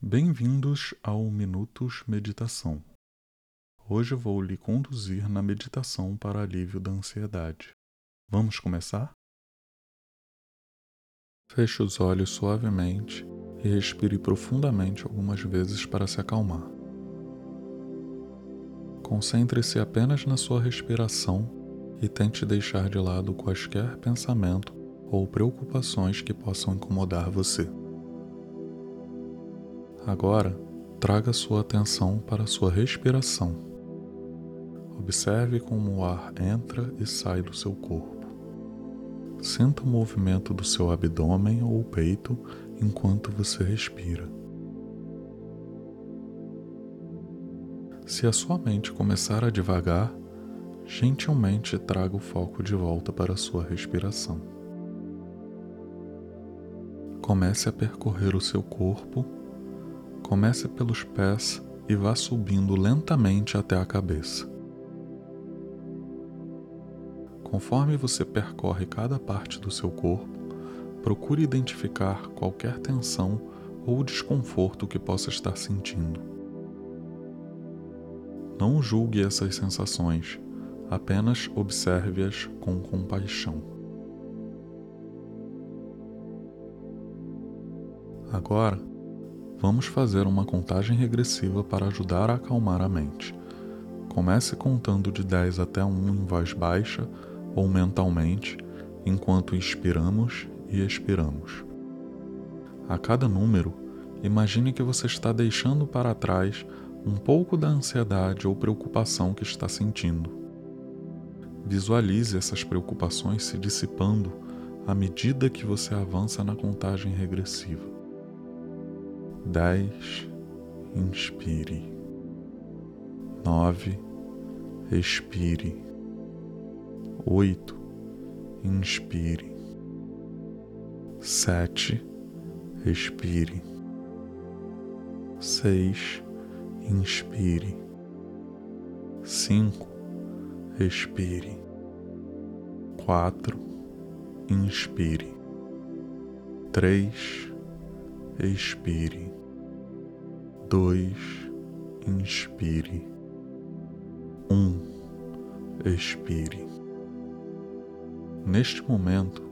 Bem-vindos ao Minutos Meditação. Hoje vou lhe conduzir na meditação para alívio da ansiedade. Vamos começar? Feche os olhos suavemente e respire profundamente algumas vezes para se acalmar. Concentre-se apenas na sua respiração e tente deixar de lado quaisquer pensamento ou preocupações que possam incomodar você. Agora, traga sua atenção para sua respiração. Observe como o ar entra e sai do seu corpo. Sinta o movimento do seu abdômen ou peito enquanto você respira. Se a sua mente começar a devagar, gentilmente traga o foco de volta para a sua respiração. Comece a percorrer o seu corpo Comece pelos pés e vá subindo lentamente até a cabeça. Conforme você percorre cada parte do seu corpo, procure identificar qualquer tensão ou desconforto que possa estar sentindo. Não julgue essas sensações, apenas observe-as com compaixão. Agora, Vamos fazer uma contagem regressiva para ajudar a acalmar a mente. Comece contando de 10 até 1 em voz baixa ou mentalmente, enquanto inspiramos e expiramos. A cada número, imagine que você está deixando para trás um pouco da ansiedade ou preocupação que está sentindo. Visualize essas preocupações se dissipando à medida que você avança na contagem regressiva dez, inspire, nove, expire, oito, inspire, sete, expire, seis, inspire, cinco, expire, quatro, inspire, três, expire dois, inspire, um, expire. Neste momento,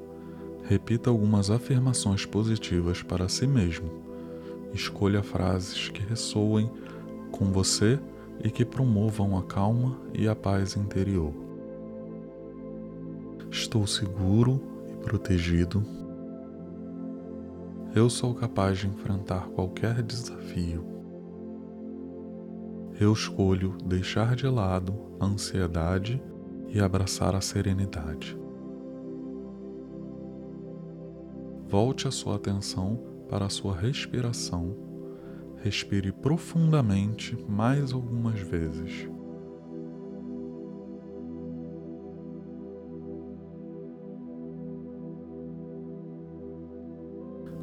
repita algumas afirmações positivas para si mesmo. Escolha frases que ressoem com você e que promovam a calma e a paz interior. Estou seguro e protegido. Eu sou capaz de enfrentar qualquer desafio eu escolho deixar de lado a ansiedade e abraçar a serenidade. Volte a sua atenção para a sua respiração. Respire profundamente mais algumas vezes.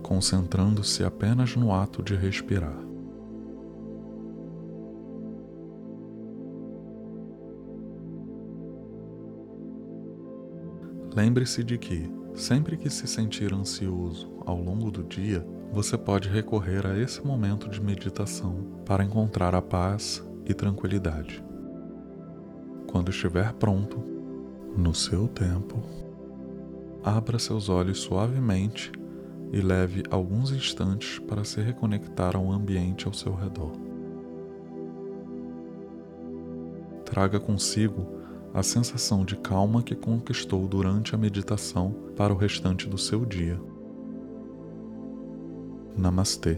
Concentrando-se apenas no ato de respirar. Lembre-se de que, sempre que se sentir ansioso ao longo do dia, você pode recorrer a esse momento de meditação para encontrar a paz e tranquilidade. Quando estiver pronto, no seu tempo, abra seus olhos suavemente e leve alguns instantes para se reconectar ao ambiente ao seu redor. Traga consigo a sensação de calma que conquistou durante a meditação para o restante do seu dia. Namastê.